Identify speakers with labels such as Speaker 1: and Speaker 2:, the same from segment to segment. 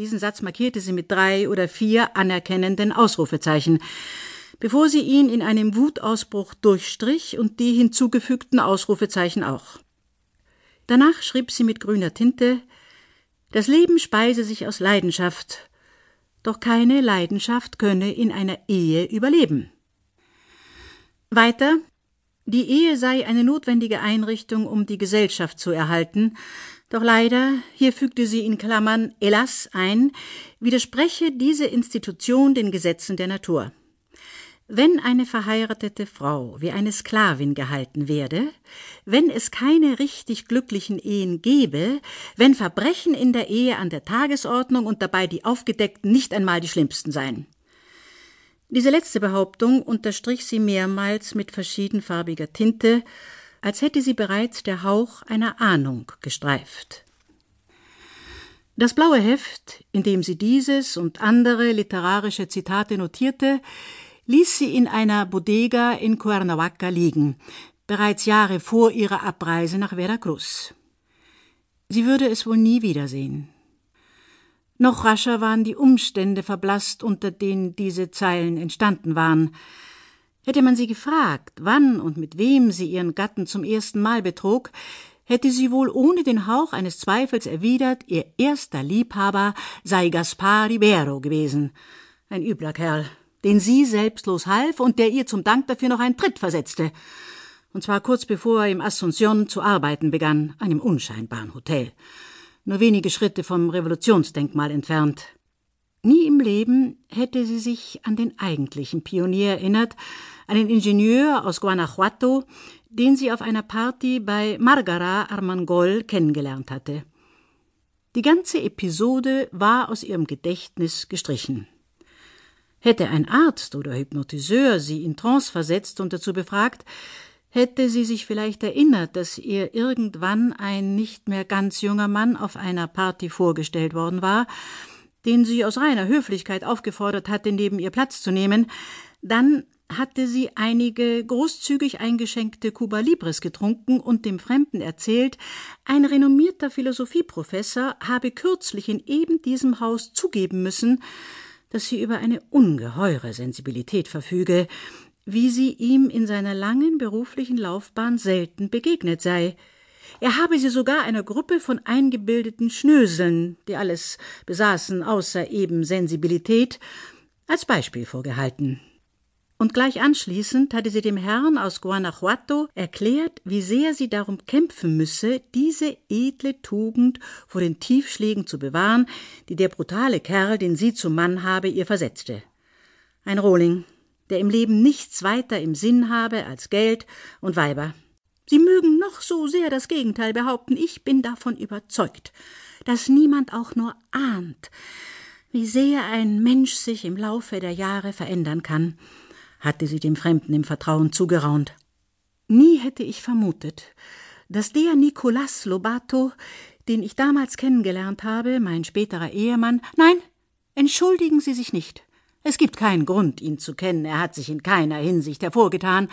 Speaker 1: Diesen Satz markierte sie mit drei oder vier anerkennenden Ausrufezeichen, bevor sie ihn in einem Wutausbruch durchstrich und die hinzugefügten Ausrufezeichen auch. Danach schrieb sie mit grüner Tinte Das Leben speise sich aus Leidenschaft, doch keine Leidenschaft könne in einer Ehe überleben. Weiter die Ehe sei eine notwendige Einrichtung, um die Gesellschaft zu erhalten, doch leider, hier fügte sie in Klammern Elas ein, widerspreche diese Institution den Gesetzen der Natur. Wenn eine verheiratete Frau wie eine Sklavin gehalten werde, wenn es keine richtig glücklichen Ehen gebe, wenn Verbrechen in der Ehe an der Tagesordnung und dabei die aufgedeckten nicht einmal die schlimmsten seien. Diese letzte Behauptung unterstrich sie mehrmals mit verschiedenfarbiger Tinte, als hätte sie bereits der Hauch einer Ahnung gestreift. Das blaue Heft, in dem sie dieses und andere literarische Zitate notierte, ließ sie in einer Bodega in Cuernavaca liegen, bereits Jahre vor ihrer Abreise nach Veracruz. Sie würde es wohl nie wiedersehen. Noch rascher waren die Umstände verblasst, unter denen diese Zeilen entstanden waren. Hätte man sie gefragt, wann und mit wem sie ihren Gatten zum ersten Mal betrog, hätte sie wohl ohne den Hauch eines Zweifels erwidert, ihr erster Liebhaber sei Gaspar Ribero gewesen. Ein übler Kerl, den sie selbstlos half und der ihr zum Dank dafür noch einen Tritt versetzte. Und zwar kurz bevor er im Asunción zu arbeiten begann, einem unscheinbaren Hotel. Nur wenige Schritte vom Revolutionsdenkmal entfernt. Nie im Leben hätte sie sich an den eigentlichen Pionier erinnert, einen Ingenieur aus Guanajuato, den sie auf einer Party bei Margara Armangol kennengelernt hatte. Die ganze Episode war aus ihrem Gedächtnis gestrichen. Hätte ein Arzt oder Hypnotiseur sie in Trance versetzt und dazu befragt, hätte sie sich vielleicht erinnert, dass ihr irgendwann ein nicht mehr ganz junger Mann auf einer Party vorgestellt worden war, den sie aus reiner Höflichkeit aufgefordert hatte, neben ihr Platz zu nehmen, dann hatte sie einige großzügig eingeschenkte Cuba Libres getrunken und dem Fremden erzählt, ein renommierter Philosophieprofessor habe kürzlich in eben diesem Haus zugeben müssen, dass sie über eine ungeheure Sensibilität verfüge, wie sie ihm in seiner langen beruflichen Laufbahn selten begegnet sei. Er habe sie sogar einer Gruppe von eingebildeten Schnöseln, die alles besaßen außer eben Sensibilität, als Beispiel vorgehalten. Und gleich anschließend hatte sie dem Herrn aus Guanajuato erklärt, wie sehr sie darum kämpfen müsse, diese edle Tugend vor den Tiefschlägen zu bewahren, die der brutale Kerl, den sie zum Mann habe, ihr versetzte. Ein Rohling, der im Leben nichts weiter im Sinn habe als Geld und Weiber. Sie mögen noch so sehr das Gegenteil behaupten, ich bin davon überzeugt, dass niemand auch nur ahnt, wie sehr ein Mensch sich im Laufe der Jahre verändern kann, hatte sie dem Fremden im Vertrauen zugeraunt. Nie hätte ich vermutet, dass der Nicolas Lobato, den ich damals kennengelernt habe, mein späterer Ehemann, nein, entschuldigen Sie sich nicht. Es gibt keinen Grund, ihn zu kennen, er hat sich in keiner Hinsicht hervorgetan,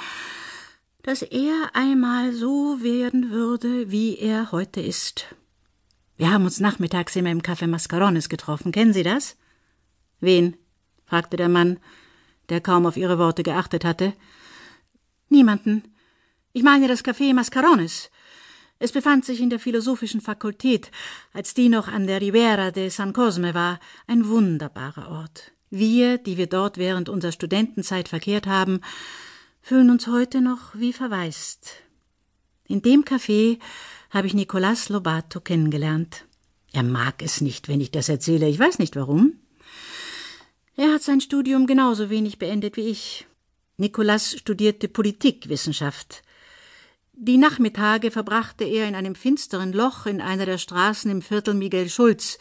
Speaker 1: dass er einmal so werden würde, wie er heute ist. Wir haben uns nachmittags immer im Café Mascarones getroffen. Kennen Sie das? Wen? fragte der Mann, der kaum auf ihre Worte geachtet hatte. Niemanden. Ich meine das Café Mascarones. Es befand sich in der philosophischen Fakultät, als die noch an der Ribera de San Cosme war, ein wunderbarer Ort. Wir, die wir dort während unserer Studentenzeit verkehrt haben, fühlen uns heute noch wie verwaist. In dem Café habe ich Nicolas Lobato kennengelernt. Er mag es nicht, wenn ich das erzähle. Ich weiß nicht warum. Er hat sein Studium genauso wenig beendet wie ich. Nicolas studierte Politikwissenschaft. Die Nachmittage verbrachte er in einem finsteren Loch in einer der Straßen im Viertel Miguel Schulz,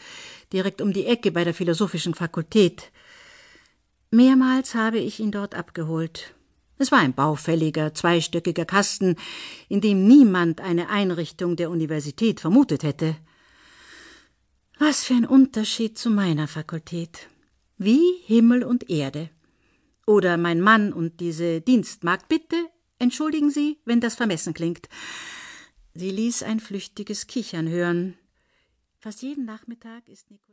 Speaker 1: direkt um die Ecke bei der Philosophischen Fakultät. Mehrmals habe ich ihn dort abgeholt. Es war ein baufälliger, zweistöckiger Kasten, in dem niemand eine Einrichtung der Universität vermutet hätte. Was für ein Unterschied zu meiner Fakultät. Wie Himmel und Erde. Oder mein Mann und diese Dienstmagd, bitte, entschuldigen Sie, wenn das vermessen klingt. Sie ließ ein flüchtiges Kichern hören. Fast jeden Nachmittag ist Nikolaus